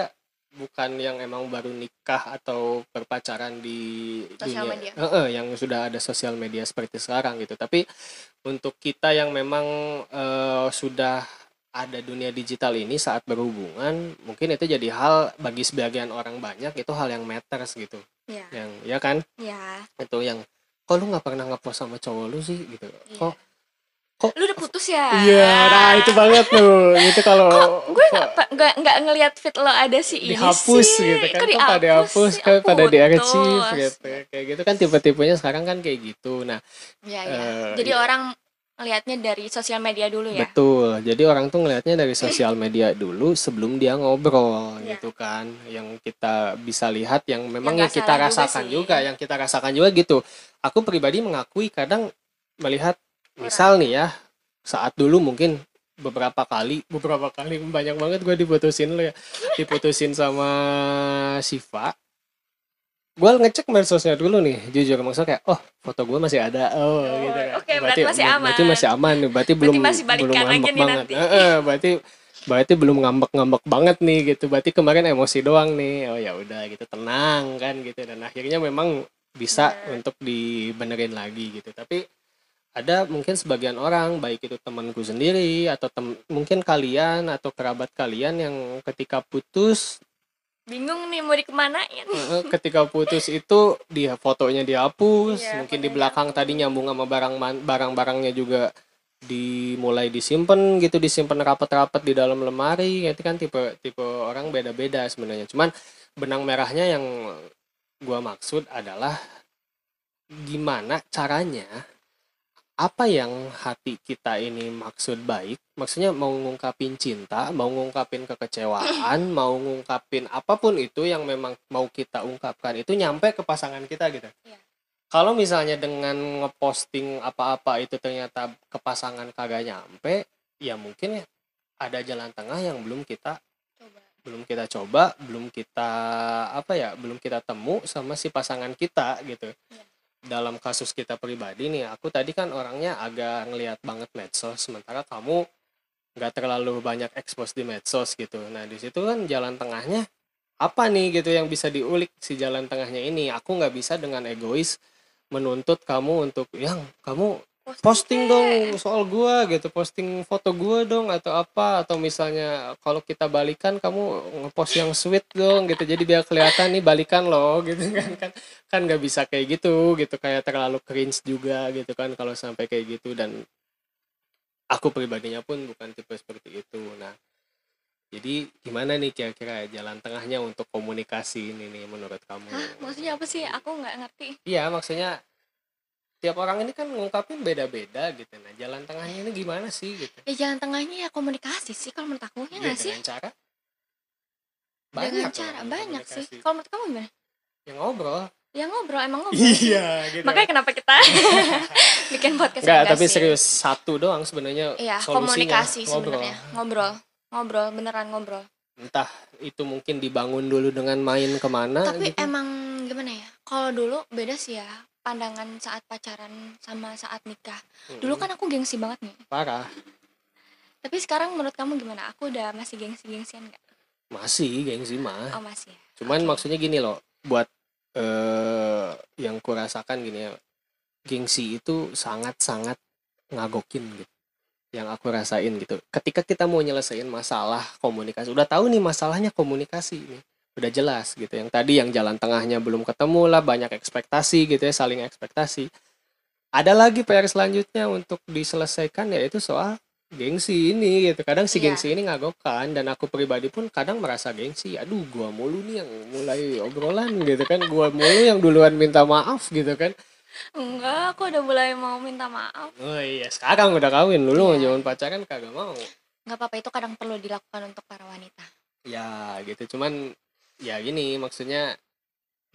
[SPEAKER 1] bukan yang emang baru nikah atau berpacaran di
[SPEAKER 2] Sosial
[SPEAKER 1] dunia
[SPEAKER 2] media.
[SPEAKER 1] Eh, eh, yang sudah ada sosial media seperti sekarang gitu tapi untuk kita yang memang eh, sudah ada dunia digital ini saat berhubungan mungkin itu jadi hal bagi sebagian orang banyak itu hal yang matters gitu.
[SPEAKER 2] Ya
[SPEAKER 1] yang ya kan?
[SPEAKER 2] Ya
[SPEAKER 1] itu yang kok lu nggak pernah ngepost sama cowok lu sih? Gitu.
[SPEAKER 2] Iya.
[SPEAKER 1] kok
[SPEAKER 2] lu udah putus ya?
[SPEAKER 1] Iya nah itu banget tuh. Itu kalau
[SPEAKER 2] gue nggak nggak ngelihat fit lo ada si ini
[SPEAKER 1] dihapus
[SPEAKER 2] sih.
[SPEAKER 1] gitu kan
[SPEAKER 2] Kok
[SPEAKER 1] kok pada dihapus
[SPEAKER 2] sih?
[SPEAKER 1] kan pada di archive
[SPEAKER 2] putus.
[SPEAKER 1] gitu. Kayak gitu kan tipe-tipenya sekarang kan kayak gitu. Nah
[SPEAKER 2] ya ya
[SPEAKER 1] Eh,
[SPEAKER 2] jadi
[SPEAKER 1] iya.
[SPEAKER 2] orang ngelihatnya dari sosial media dulu ya?
[SPEAKER 1] Betul. Jadi orang tuh ngelihatnya dari sosial media dulu sebelum dia ngobrol
[SPEAKER 2] Iya.
[SPEAKER 1] gitu kan. Yang kita bisa lihat yang memang
[SPEAKER 2] nggak
[SPEAKER 1] yang kita
[SPEAKER 2] juga
[SPEAKER 1] rasakan
[SPEAKER 2] sih.
[SPEAKER 1] juga, yang kita rasakan juga gitu. Aku pribadi mengakui kadang melihat misal nih ya saat dulu mungkin beberapa kali beberapa kali banyak banget gue diputusin lo ya. Diputusin sama Siva gue ngecek medsosnya dulu nih jujur. Maksudnya kayak oh foto gue masih ada. Oh,
[SPEAKER 2] Oh,
[SPEAKER 1] gitu kan.
[SPEAKER 2] oke, berarti masih aman.
[SPEAKER 1] berarti masih aman nih. Berarti belum
[SPEAKER 2] masih
[SPEAKER 1] belum ngambek banget.
[SPEAKER 2] nanti.
[SPEAKER 1] Heeh, berarti berarti belum ngambek-ngambek banget nih gitu. Berarti kemarin emosi doang nih. Oh ya udah gitu. Tenang kan gitu. Dan akhirnya memang bisa
[SPEAKER 2] Bener.
[SPEAKER 1] untuk dibenerin lagi gitu. Tapi ada mungkin sebagian orang baik itu temanku sendiri atau tem- mungkin kalian atau kerabat kalian yang ketika putus
[SPEAKER 2] bingung nih mau dikemanain.
[SPEAKER 1] Ketika putus itu dia fotonya dihapus
[SPEAKER 2] Iya,
[SPEAKER 1] mungkin di belakang tadi nyambung sama barang barang-barangnya juga dimulai disimpan gitu disimpan rapat-rapat di dalam lemari. Itu kan tipe tipe orang beda-beda sebenarnya. Cuman benang merahnya yang gua maksud adalah gimana caranya apa yang hati kita ini maksud baik, maksudnya mau ngungkapin cinta, mau ngungkapin kekecewaan, [clears throat] mau ngungkapin apa pun itu yang memang mau kita ungkapkan itu nyampe ke pasangan kita gitu.
[SPEAKER 2] Iya.
[SPEAKER 1] Kalau misalnya dengan ngeposting apa-apa itu ternyata ke pasangan kagak nyampe, ya mungkin ya ada jalan tengah yang belum kita
[SPEAKER 2] coba
[SPEAKER 1] belum kita coba, belum kita apa ya, belum kita temu sama si pasangan kita gitu.
[SPEAKER 2] Iya.
[SPEAKER 1] Dalam kasus kita pribadi nih, aku tadi kan orangnya agak ngelihat banget medsos, sementara kamu nggak terlalu banyak ekspos di medsos gitu. Nah di situ kan jalan tengahnya apa nih gitu yang bisa diulik si jalan tengahnya ini. Aku nggak bisa dengan egois menuntut kamu untuk yang kamu posting
[SPEAKER 2] kek.
[SPEAKER 1] dong soal gua gitu posting foto gua dong atau apa atau misalnya kalau kita balikan kamu ngepost yang sweet dong gitu. Jadi biar kelihatan nih balikan loh gitu kan kan kan nggak bisa kayak gitu gitu. Kayak terlalu cringe juga gitu kan kalau sampai kayak gitu. Dan aku pribadinya pun bukan tipe seperti itu. Nah jadi gimana nih kira-kira jalan tengahnya untuk komunikasi ini nih menurut kamu?
[SPEAKER 2] Hah, maksudnya apa sih? Aku nggak ngerti.
[SPEAKER 1] Iya, maksudnya tiap orang ini kan ngungkapin beda-beda gitu. Nah, jalan tengahnya ini gimana sih gitu?
[SPEAKER 2] ya jalan tengahnya ya komunikasi sih kalau menurut aku ya
[SPEAKER 1] Ya,
[SPEAKER 2] nggak sih
[SPEAKER 1] dengan cara
[SPEAKER 2] dengan
[SPEAKER 1] loh
[SPEAKER 2] cara banyak sih kalau menurut kamu gimana
[SPEAKER 1] yang ngobrol.
[SPEAKER 2] ya ngobrol emang ngobrol.
[SPEAKER 1] Iya, gitu.
[SPEAKER 2] makanya kenapa kita [laughs] bikin podcast
[SPEAKER 1] Enggak, tapi serius satu doang sebenarnya
[SPEAKER 2] iya komunikasi
[SPEAKER 1] ngobrol.
[SPEAKER 2] sebenarnya ngobrol ngobrol beneran ngobrol
[SPEAKER 1] Entah itu mungkin dibangun dulu dengan main ke mana
[SPEAKER 2] tapi
[SPEAKER 1] gitu.
[SPEAKER 2] emang gimana ya kalau dulu beda sih ya pandangan saat pacaran sama saat nikah dulu
[SPEAKER 1] Mm-mm.
[SPEAKER 2] kan aku gengsi banget nih
[SPEAKER 1] parah.
[SPEAKER 2] tapi sekarang menurut kamu gimana aku udah masih gengsi gengsian nggak
[SPEAKER 1] Masih gengsi mah.
[SPEAKER 2] oh masih ya
[SPEAKER 1] Cuman
[SPEAKER 2] Oke.
[SPEAKER 1] maksudnya gini loh, buat eh yang kurasakan gini ya, gengsi itu sangat-sangat ngagokin gitu. Yang aku rasain gitu. Ketika kita mau nyelesain masalah komunikasi, udah tahu nih masalahnya komunikasi nih. Udah jelas gitu. Yang tadi yang jalan tengahnya belum ketemu lah, banyak ekspektasi gitu ya, saling ekspektasi. Ada lagi PR selanjutnya untuk diselesaikan yaitu soal gengsi ini gitu. Kadang si
[SPEAKER 2] Iya.
[SPEAKER 1] gengsi ini ngagokan dan aku pribadi pun kadang merasa gengsi. Aduh, gua mulu nih yang mulai obrolan gitu kan. Gua mulu yang duluan minta maaf gitu kan.
[SPEAKER 2] enggak aku udah mulai mau minta maaf
[SPEAKER 1] Oh iya, sekarang udah kawin dulu
[SPEAKER 2] Iya.
[SPEAKER 1] zaman pacaran kagak mau.
[SPEAKER 2] nggak apa-apa itu kadang perlu dilakukan untuk para wanita
[SPEAKER 1] Ya, gitu. Cuman ya gini maksudnya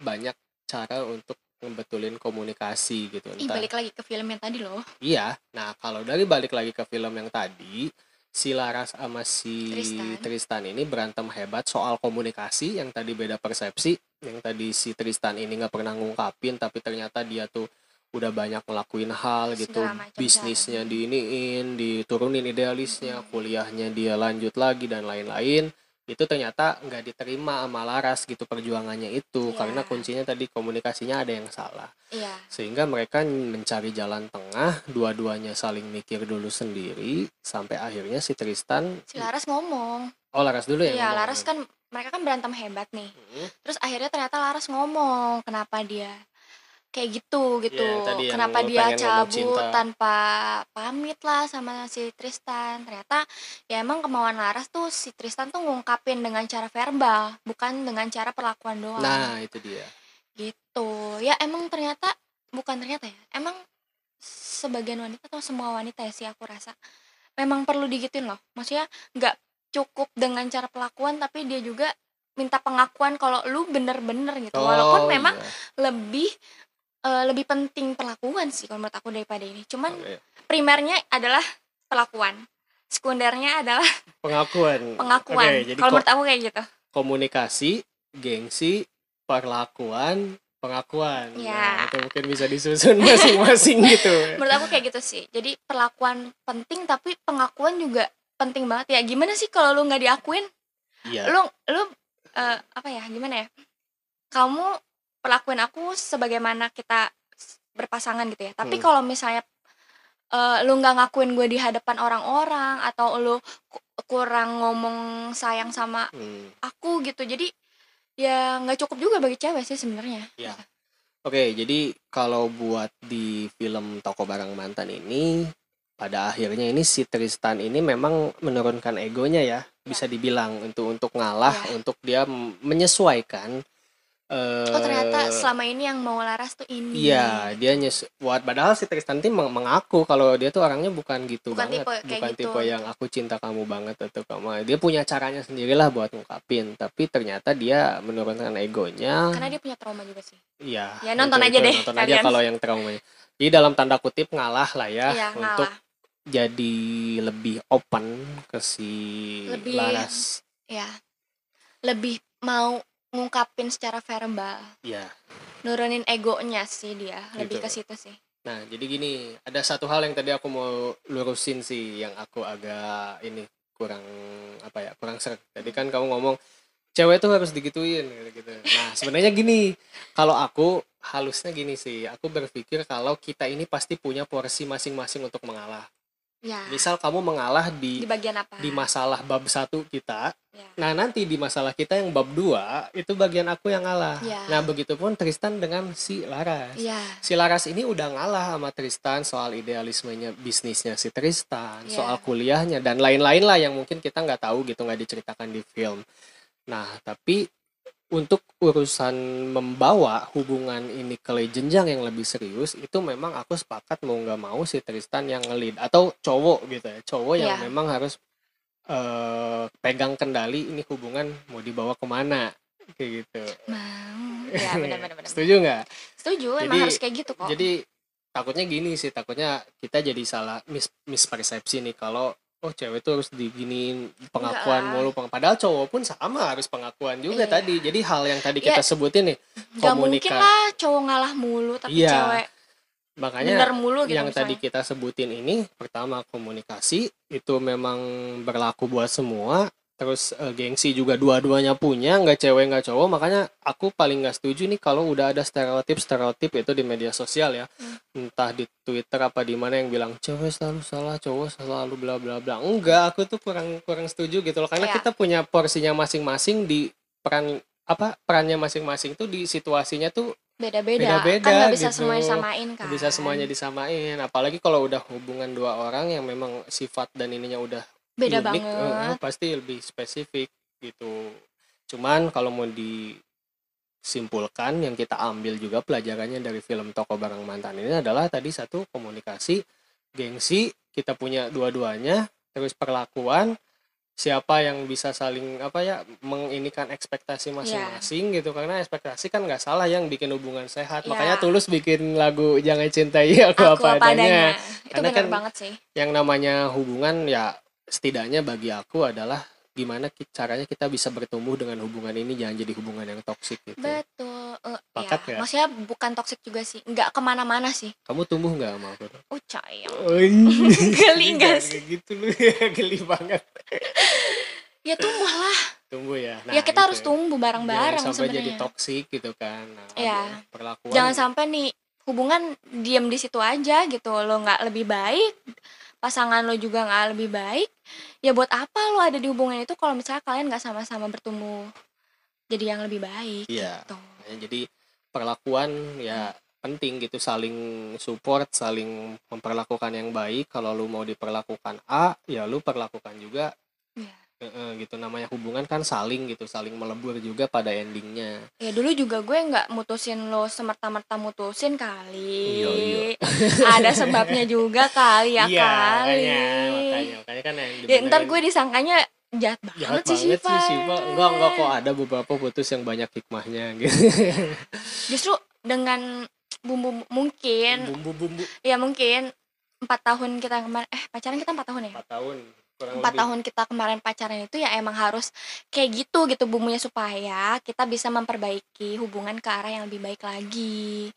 [SPEAKER 1] banyak cara untuk ngebetulin komunikasi gitu.
[SPEAKER 2] ih
[SPEAKER 1] Entah
[SPEAKER 2] balik lagi ke film yang tadi loh
[SPEAKER 1] Iya. Nah, kalau dari balik lagi ke film yang tadi, si Laras sama si
[SPEAKER 2] Tristan.
[SPEAKER 1] Tristan, ini berantem hebat soal komunikasi yang tadi beda persepsi. Yang tadi si Tristan ini nggak pernah ngungkapin, tapi ternyata dia tuh udah banyak ngelakuin hal gitu. Bisnisnya diiniin, diturunin idealisnya,
[SPEAKER 2] Mm.
[SPEAKER 1] kuliahnya dia lanjut lagi dan lain-lain. Itu ternyata nggak diterima sama Laras gitu perjuangannya itu
[SPEAKER 2] Iya.
[SPEAKER 1] karena kuncinya tadi komunikasinya ada yang salah.
[SPEAKER 2] Iya.
[SPEAKER 1] Sehingga mereka mencari jalan tengah dua-duanya saling mikir dulu sendiri sampai akhirnya si Tristan
[SPEAKER 2] si Laras ngomong.
[SPEAKER 1] Oh Laras dulu ya
[SPEAKER 2] iya. Laras kan mereka kan berantem hebat nih.
[SPEAKER 1] Hmm,
[SPEAKER 2] terus akhirnya ternyata Laras ngomong kenapa dia kayak gitu gitu.
[SPEAKER 1] Tadi yang
[SPEAKER 2] kenapa dia cabut tanpa pamit lah sama si Tristan? Ternyata ya emang kemauan Laras tuh si Tristan tuh ngungkapin dengan cara verbal bukan dengan cara perlakuan doang.
[SPEAKER 1] Nah itu dia.
[SPEAKER 2] Gitu. Ya emang ternyata bukan ternyata ya emang sebagian wanita atau semua wanita ya sih aku rasa memang perlu digituin loh. Maksudnya nggak cukup dengan cara perlakuan tapi dia juga minta pengakuan kalau lu bener-bener gitu. Walaupun
[SPEAKER 1] Oh,
[SPEAKER 2] memang
[SPEAKER 1] iya.
[SPEAKER 2] lebih eh, lebih penting perlakuan sih kalau menurut aku daripada ini. Cuman
[SPEAKER 1] Oke.
[SPEAKER 2] primernya adalah perlakuan. Sekundernya adalah
[SPEAKER 1] pengakuan.
[SPEAKER 2] Pengakuan.
[SPEAKER 1] Oke, jadi
[SPEAKER 2] kalau
[SPEAKER 1] ko-
[SPEAKER 2] menurut aku kayak gitu.
[SPEAKER 1] komunikasi gengsi perlakuan pengakuan.
[SPEAKER 2] Ya.
[SPEAKER 1] nah, itu mungkin bisa disusun [laughs] masing-masing gitu.
[SPEAKER 2] Menurut aku kayak gitu sih. Jadi perlakuan penting tapi pengakuan juga penting banget ya. Gimana sih kalau lu nggak diakuin?
[SPEAKER 1] Iya.
[SPEAKER 2] Lu lu eh, apa ya? Gimana ya? Kamu perlakuin aku sebagaimana kita berpasangan gitu ya tapi
[SPEAKER 1] Hmm.
[SPEAKER 2] kalau misalnya eh, lu nggak ngakuin gue di hadapan orang-orang atau lu ku- kurang ngomong sayang sama
[SPEAKER 1] Hmm.
[SPEAKER 2] aku gitu jadi ya nggak cukup juga bagi cewek sih sebenarnya
[SPEAKER 1] Ya. Oke, jadi kalau buat di film Toko Barang Mantan ini, pada akhirnya ini si Tristan ini memang menurunkan egonya ya, bisa dibilang untuk untuk ngalah,
[SPEAKER 2] Ya.
[SPEAKER 1] untuk dia menyesuaikan eh
[SPEAKER 2] Oh ternyata selama ini yang mau Laras tuh ini.
[SPEAKER 1] Iya, dia nyes buat padahal si Tristan meng- mengaku kalau dia tuh orangnya bukan gitu
[SPEAKER 2] Bukan
[SPEAKER 1] banget,
[SPEAKER 2] tipe
[SPEAKER 1] bukan
[SPEAKER 2] gitu.
[SPEAKER 1] tipe yang aku cinta kamu banget atau kamu. Dia punya caranya sendirilah buat ngungkapin, tapi ternyata dia menurunkan egonya.
[SPEAKER 2] Karena dia punya trauma juga sih.
[SPEAKER 1] Iya.
[SPEAKER 2] Ya, nonton
[SPEAKER 1] itu-
[SPEAKER 2] aja
[SPEAKER 1] itu,
[SPEAKER 2] deh
[SPEAKER 1] Nonton aja
[SPEAKER 2] kalian.
[SPEAKER 1] kalau yang traumanya. Jadi dalam tanda kutip ngalah lah ya untuk
[SPEAKER 2] ngalah.
[SPEAKER 1] jadi lebih open ke si
[SPEAKER 2] Lebih-
[SPEAKER 1] Laras.
[SPEAKER 2] Ya. Lebih mau ngungkapin secara verbal.
[SPEAKER 1] Ya.
[SPEAKER 2] Nurunin egonya sih dia. Lebih
[SPEAKER 1] Gitu.
[SPEAKER 2] ke situ sih.
[SPEAKER 1] Nah, jadi gini, ada satu hal yang tadi aku mau lurusin sih yang aku agak ini kurang apa ya, kurang seret. Tadi kan kamu ngomong cewek tuh harus digituin gitu-gitu. Nah, sebenarnya gini, kalau aku halusnya gini sih, aku berpikir kalau kita ini pasti punya porsi masing-masing untuk mengalah.
[SPEAKER 2] Ya.
[SPEAKER 1] Misal kamu mengalah
[SPEAKER 2] Di
[SPEAKER 1] di
[SPEAKER 2] bagian apa?
[SPEAKER 1] di masalah bab satu kita,
[SPEAKER 2] Ya.
[SPEAKER 1] Nah nanti di masalah kita yang bab 2 itu bagian aku yang ngalah.
[SPEAKER 2] Ya.
[SPEAKER 1] Nah begitupun Tristan dengan si Laras.
[SPEAKER 2] Iya.
[SPEAKER 1] Si Laras ini udah ngalah sama Tristan soal idealismenya bisnisnya si Tristan,
[SPEAKER 2] Ya.
[SPEAKER 1] soal kuliahnya dan lain-lain lah yang mungkin kita nggak tahu gitu nggak diceritakan di film. Nah tapi untuk urusan membawa hubungan ini ke jenjang yang lebih serius itu memang aku sepakat mau nggak mau si Tristan yang ngelid atau cowok gitu ya cowok yang
[SPEAKER 2] Iya.
[SPEAKER 1] memang harus eh, pegang kendali ini hubungan mau dibawa ke mana kayak gitu
[SPEAKER 2] Mau. Ya benar-benar. benar.
[SPEAKER 1] setuju nggak
[SPEAKER 2] Setuju. Emang
[SPEAKER 1] Jadi-
[SPEAKER 2] harus kayak gitu kok.
[SPEAKER 1] jadi takutnya gini sih takutnya kita jadi salah mis mispersepsi nih kalau oh cewek tuh harus diginiin pengakuan
[SPEAKER 2] Enggak
[SPEAKER 1] mulu padahal cowok pun sama harus pengakuan juga
[SPEAKER 2] Iya.
[SPEAKER 1] tadi jadi hal yang tadi
[SPEAKER 2] Ya,
[SPEAKER 1] kita sebutin nih
[SPEAKER 2] Gak mungkin lah cowok ngalah mulu tapi
[SPEAKER 1] Iya.
[SPEAKER 2] cewek
[SPEAKER 1] makanya
[SPEAKER 2] bener mulu gitu
[SPEAKER 1] yang tadi
[SPEAKER 2] misalnya.
[SPEAKER 1] kita sebutin ini pertama komunikasi itu memang berlaku buat semua terus eh, gengsi juga dua-duanya punya nggak cewek nggak cowok makanya aku paling nggak setuju nih kalau udah ada stereotip stereotip itu di media sosial ya
[SPEAKER 2] Hmm.
[SPEAKER 1] entah di Twitter apa di mana yang bilang cewek selalu salah cowok selalu bla bla bla enggak aku tuh kurang kurang setuju gitu loh karena
[SPEAKER 2] Iya.
[SPEAKER 1] kita punya porsinya masing-masing di peran apa perannya masing-masing tuh di situasinya tuh
[SPEAKER 2] beda-beda. Kan nggak bisa
[SPEAKER 1] gitu.
[SPEAKER 2] semuanya samain kan
[SPEAKER 1] bisa semuanya disamain. Apalagi kalau udah hubungan dua orang yang memang sifat dan ininya udah
[SPEAKER 2] beda
[SPEAKER 1] unik,
[SPEAKER 2] banget.
[SPEAKER 1] eh, eh, pasti lebih spesifik gitu. Cuman kalau mau disimpulkan yang kita ambil juga pelajarannya dari film Toko Barang Mantan ini adalah tadi satu komunikasi gengsi kita punya dua-duanya terus perlakuan siapa yang bisa saling apa ya menginikan ekspektasi masing-masing gitu. Karena ekspektasi kan nggak salah yang bikin hubungan sehat.
[SPEAKER 2] Ya.
[SPEAKER 1] makanya tulus bikin lagu jangan cintai aku,
[SPEAKER 2] aku
[SPEAKER 1] apa adanya.
[SPEAKER 2] Itu
[SPEAKER 1] Karena kan-
[SPEAKER 2] banget sih.
[SPEAKER 1] yang namanya hubungan ya setidaknya bagi aku adalah gimana caranya kita bisa bertumbuh dengan hubungan ini jangan jadi hubungan yang toksik gitu.
[SPEAKER 2] Betul Eh,
[SPEAKER 1] Sepakat
[SPEAKER 2] ya. maksudnya bukan toksik juga sih nggak ke mana-mana sih.
[SPEAKER 1] Kamu tumbuh nggak sama aku?
[SPEAKER 2] Oh sayang [laughs]
[SPEAKER 1] geli
[SPEAKER 2] nggak sih?
[SPEAKER 1] gitu lu ya [laughs] geli banget.
[SPEAKER 2] Ya tumbuh lah.
[SPEAKER 1] Tumbuh ya.
[SPEAKER 2] Ya kita
[SPEAKER 1] gitu.
[SPEAKER 2] harus tumbuh bareng-bareng
[SPEAKER 1] sampai jadi
[SPEAKER 2] sebenarnya.
[SPEAKER 1] toksik gitu kan. Nah,
[SPEAKER 2] Iya.
[SPEAKER 1] ada perlakuan
[SPEAKER 2] jangan sampai nih hubungan diem di situ aja gitu lo nggak lebih baik pasangan lo juga nggak lebih baik ya buat apa lo ada di hubungan itu kalau misalnya kalian nggak sama-sama bertumbuh jadi yang lebih baik
[SPEAKER 1] Iya.
[SPEAKER 2] gitu
[SPEAKER 1] Ya, jadi perlakuan ya penting gitu saling support saling memperlakukan yang baik kalau lu mau diperlakukan A ya lu perlakukan juga Gitu. Namanya hubungan kan saling gitu saling melebur juga pada endingnya.
[SPEAKER 2] Ya dulu juga gue nggak mutusin lo semerta-merta mutusin kali.
[SPEAKER 1] Iya, iya. [laughs]
[SPEAKER 2] ada sebabnya juga kali ya
[SPEAKER 1] iya
[SPEAKER 2] kali.
[SPEAKER 1] makanya makanya makanya kan yang
[SPEAKER 2] ya ntar gue disangkanya jahat banget,
[SPEAKER 1] jahat
[SPEAKER 2] sih
[SPEAKER 1] banget sih enggak enggak kok ada beberapa putus yang banyak hikmahnya [laughs] gitu.
[SPEAKER 2] Justru dengan bumbu mungkin
[SPEAKER 1] bumbu-bumbu.
[SPEAKER 2] Ya mungkin empat tahun kita kemarin eh pacaran kita empat tahun ya?
[SPEAKER 1] Empat tahun
[SPEAKER 2] empat tahun kita kemarin pacaran itu ya emang harus kayak gitu gitu bumbunya supaya kita bisa memperbaiki hubungan ke arah yang lebih baik lagi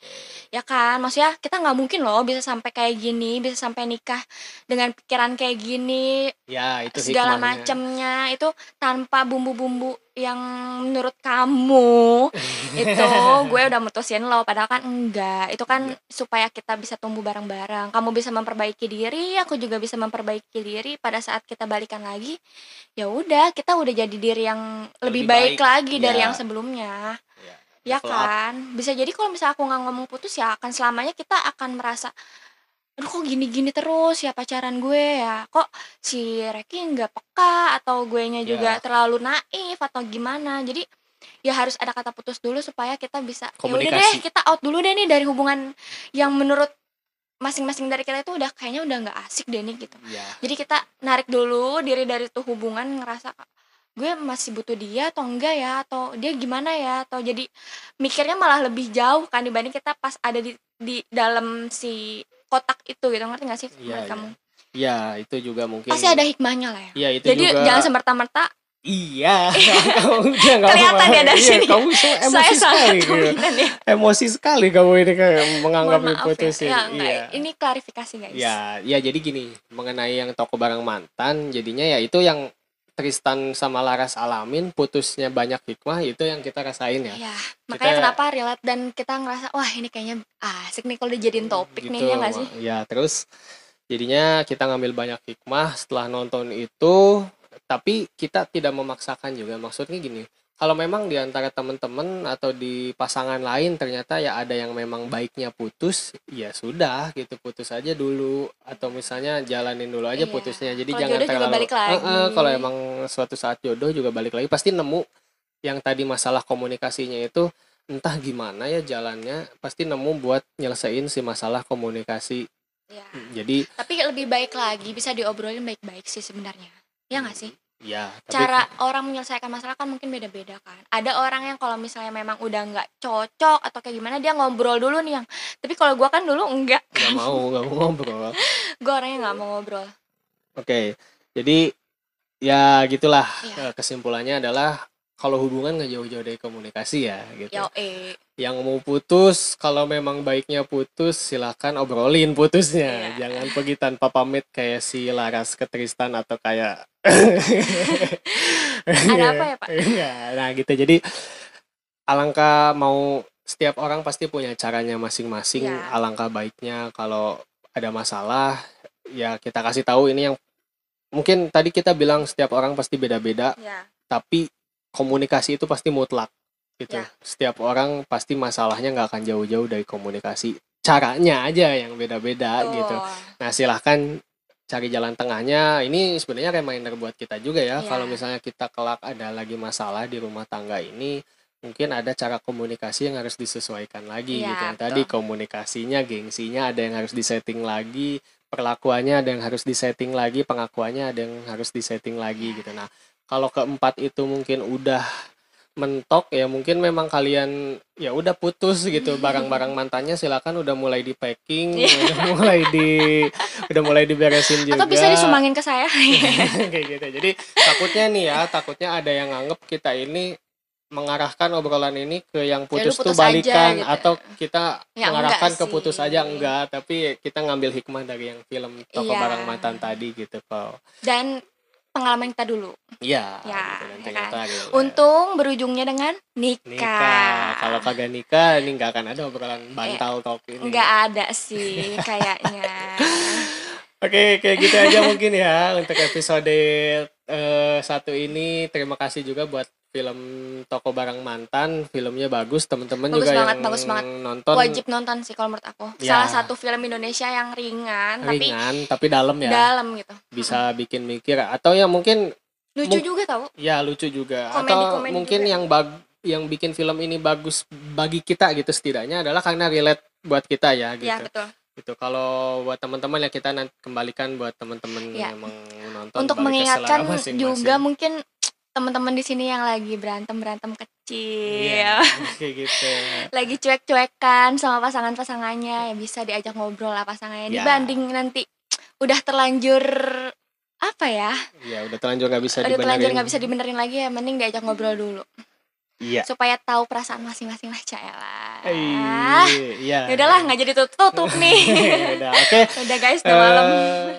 [SPEAKER 2] ya kan maksudnya kita nggak mungkin loh bisa sampai kayak gini bisa sampai nikah dengan pikiran kayak gini
[SPEAKER 1] ya itu
[SPEAKER 2] segala
[SPEAKER 1] hikmahnya.
[SPEAKER 2] macamnya itu tanpa bumbu-bumbu yang menurut kamu [laughs] itu gue udah mutusin lo padahal kan enggak itu kan
[SPEAKER 1] Iya.
[SPEAKER 2] supaya kita bisa tumbuh bareng-bareng kamu bisa memperbaiki diri aku juga bisa memperbaiki diri pada saat kita balikan lagi ya udah kita udah jadi diri yang lebih,
[SPEAKER 1] Lebih
[SPEAKER 2] baik,
[SPEAKER 1] baik.
[SPEAKER 2] lagi dari
[SPEAKER 1] Ya.
[SPEAKER 2] yang sebelumnya
[SPEAKER 1] Ya,
[SPEAKER 2] ya
[SPEAKER 1] up.
[SPEAKER 2] kan bisa jadi kalau misalnya aku nggak ngomong putus ya akan selamanya kita akan merasa aduh kok gini-gini terus ya pacaran gue ya? Kok si Reki nggak peka atau gue nya juga
[SPEAKER 1] Ya.
[SPEAKER 2] terlalu naif atau gimana? Jadi ya harus ada kata putus dulu supaya kita bisa ya udah deh kita out dulu deh nih dari hubungan yang menurut masing-masing dari kita itu udah kayaknya udah nggak asik deh nih gitu.
[SPEAKER 1] Ya
[SPEAKER 2] jadi kita narik dulu diri dari tuh hubungan ngerasa gue masih butuh dia atau enggak ya? Atau dia gimana ya? Atau jadi mikirnya malah lebih jauh kan dibanding kita pas ada di di dalam si kotak itu gitu ngerti gak sih menurut
[SPEAKER 1] iya.
[SPEAKER 2] kamu?
[SPEAKER 1] Ya itu juga mungkin
[SPEAKER 2] pasti ada hikmahnya lah ya.
[SPEAKER 1] Ya itu
[SPEAKER 2] jadi
[SPEAKER 1] juga
[SPEAKER 2] jangan semerta-merta.
[SPEAKER 1] Iya. [laughs] Kamu udah nggak
[SPEAKER 2] Kelihatan ya dari
[SPEAKER 1] Iya,
[SPEAKER 2] sini.
[SPEAKER 1] kamu so emosi
[SPEAKER 2] saya
[SPEAKER 1] sekali gitu.
[SPEAKER 2] ya.
[SPEAKER 1] Emosi sekali kamu ini kayak menganggap diputusin
[SPEAKER 2] ya, ya
[SPEAKER 1] iya.
[SPEAKER 2] Ini klarifikasi guys.
[SPEAKER 1] Ya, ya jadi gini, mengenai yang toko barang mantan, jadinya ya itu yang Tristan sama Laras alamin, putusnya banyak hikmah, itu yang kita rasain ya.
[SPEAKER 2] Ya, makanya
[SPEAKER 1] Kita-
[SPEAKER 2] kenapa relate dan kita ngerasa wah ini kayaknya asik nih kalau dijadiin topik nih ya nggak sih?
[SPEAKER 1] Ya, terus jadinya kita ngambil banyak hikmah setelah nonton itu, tapi kita tidak memaksakan juga. Maksudnya gini, kalau memang di antara teman-teman atau di pasangan lain ternyata ya ada yang memang baiknya putus, ya sudah gitu putus aja dulu atau misalnya jalanin dulu aja
[SPEAKER 2] Iya.
[SPEAKER 1] putusnya. Jadi
[SPEAKER 2] Kalau
[SPEAKER 1] jangan
[SPEAKER 2] jodoh juga
[SPEAKER 1] terlalu
[SPEAKER 2] balik lagi.
[SPEAKER 1] Eh, eh, kalau emang suatu saat jodoh juga balik lagi pasti nemu yang tadi masalah komunikasinya itu entah gimana ya jalannya pasti nemu buat nyelesain si masalah komunikasi.
[SPEAKER 2] Ya.
[SPEAKER 1] Jadi
[SPEAKER 2] Tapi lebih baik lagi bisa diobrolin baik-baik sih sebenarnya. Ya nggak sih?
[SPEAKER 1] Ya tapi
[SPEAKER 2] Cara orang menyelesaikan masalah kan mungkin beda-beda kan. Ada orang yang kalau misalnya memang udah nggak cocok atau kayak gimana dia ngobrol dulu nih yang. Tapi kalau gua kan dulu enggak.
[SPEAKER 1] nggak mau nggak mau ngobrol. [laughs]
[SPEAKER 2] Gua orangnya nggak mau ngobrol.
[SPEAKER 1] Oke, jadi ya gitulah
[SPEAKER 2] Iya.
[SPEAKER 1] Eh, kesimpulannya adalah kalau hubungan nggak jauh-jauh dari komunikasi ya gitu.
[SPEAKER 2] Yo eh.
[SPEAKER 1] Yang mau putus kalau memang baiknya putus silakan obrolin putusnya.
[SPEAKER 2] Iya.
[SPEAKER 1] Jangan pergi tanpa pamit kayak si Laras ke Tristan atau kayak [laughs]
[SPEAKER 2] Ada apa ya, Pak?
[SPEAKER 1] Iya, nah gitu. Jadi alangkah mau setiap orang pasti punya caranya masing-masing.
[SPEAKER 2] Iya.
[SPEAKER 1] Alangkah baiknya kalau ada masalah ya kita kasih tahu ini yang mungkin tadi kita bilang setiap orang pasti beda-beda,
[SPEAKER 2] Ya.
[SPEAKER 1] tapi komunikasi itu pasti mutlak gitu.
[SPEAKER 2] Ya.
[SPEAKER 1] Setiap orang pasti masalahnya nggak akan jauh-jauh dari komunikasi. Caranya aja yang beda-beda gitu. Nah, silahkan cari jalan tengahnya. Ini sebenarnya reminder buat kita juga ya.
[SPEAKER 2] Iya.
[SPEAKER 1] Kalau misalnya kita kelak ada lagi masalah di rumah tangga ini, mungkin ada cara komunikasi yang harus disesuaikan lagi
[SPEAKER 2] Iya,
[SPEAKER 1] gitu. Yang
[SPEAKER 2] betul.
[SPEAKER 1] tadi komunikasinya, gengsinya ada yang harus disetting lagi, perlakuannya ada yang harus disetting lagi, pengakuannya ada yang harus disetting lagi gitu. Nah, kalau keempat itu mungkin udah mentok ya mungkin memang kalian ya udah putus gitu [laughs] barang-barang mantannya silakan udah mulai di packing udah mulai di udah mulai diberesin juga
[SPEAKER 2] Iya. Atau bisa disumbangin ke saya. [laughs]
[SPEAKER 1] kayak gitu jadi takutnya nih ya takutnya ada yang nganggep kita ini mengarahkan obrolan ini ke yang putus, tuh
[SPEAKER 2] Ya, putus aja
[SPEAKER 1] balikan
[SPEAKER 2] gitu.
[SPEAKER 1] atau kita
[SPEAKER 2] Ya,
[SPEAKER 1] mengarahkan ke putus aja enggak tapi kita ngambil hikmah dari yang film toko
[SPEAKER 2] Iya.
[SPEAKER 1] barang mantan tadi gitu kok
[SPEAKER 2] Dan pengalaman kita dulu.
[SPEAKER 1] iya
[SPEAKER 2] Ya,
[SPEAKER 1] gitu. Dan
[SPEAKER 2] ya
[SPEAKER 1] ternyata relate.
[SPEAKER 2] Untung berujungnya dengan nikah.
[SPEAKER 1] nikah kalau kagak nikah ini nggak akan ada obrolan bantal talk ini
[SPEAKER 2] Nggak ada sih kayaknya. [laughs]
[SPEAKER 1] Oke, kayak gitu aja mungkin ya untuk episode eh, satu ini. Terima kasih juga buat film Toko Barang Mantan. Filmnya bagus, teman-teman
[SPEAKER 2] Bagus
[SPEAKER 1] juga
[SPEAKER 2] banget,
[SPEAKER 1] yang
[SPEAKER 2] bagus banget.
[SPEAKER 1] nonton
[SPEAKER 2] Wajib nonton sih kalau menurut aku.
[SPEAKER 1] Ya.
[SPEAKER 2] Salah satu film Indonesia yang ringan, tapi
[SPEAKER 1] ringan tapi dalam ya.
[SPEAKER 2] dalam gitu.
[SPEAKER 1] Bisa bikin mikir atau ya mungkin
[SPEAKER 2] Lucu
[SPEAKER 1] Mung-
[SPEAKER 2] juga tau.
[SPEAKER 1] ya lucu juga atau
[SPEAKER 2] Komedi-komedi
[SPEAKER 1] mungkin
[SPEAKER 2] juga.
[SPEAKER 1] yang bag yang bikin film ini bagus bagi kita gitu setidaknya adalah karena relate buat kita ya gitu.
[SPEAKER 2] Ya betul.
[SPEAKER 1] Gitu. Kalau buat teman-teman ya kita nanti kembalikan buat teman-teman
[SPEAKER 2] Ya.
[SPEAKER 1] yang mau nonton
[SPEAKER 2] Untuk mengingatkan
[SPEAKER 1] masing-masing.
[SPEAKER 2] juga mungkin teman-teman di sini yang lagi berantem berantem kecil.
[SPEAKER 1] Iya, [laughs] kayak gitu.
[SPEAKER 2] lagi cuek-cuekan sama pasangan-pasangannya ya bisa diajak ngobrol lah pasangannya
[SPEAKER 1] Ya.
[SPEAKER 2] dibanding nanti udah terlanjur apa ya
[SPEAKER 1] Ya udah terlanjur nggak bisa
[SPEAKER 2] udah terlanjur
[SPEAKER 1] dibenerin.
[SPEAKER 2] nggak bisa dibenerin lagi ya mending diajak ngobrol dulu
[SPEAKER 1] Iya.
[SPEAKER 2] supaya tahu perasaan masing-masing lah Caya
[SPEAKER 1] Eh, Iya.
[SPEAKER 2] ya udahlah nggak jadi tutup tutup [laughs] nih
[SPEAKER 1] udah oke.
[SPEAKER 2] udah guys udah malam
[SPEAKER 1] Eh,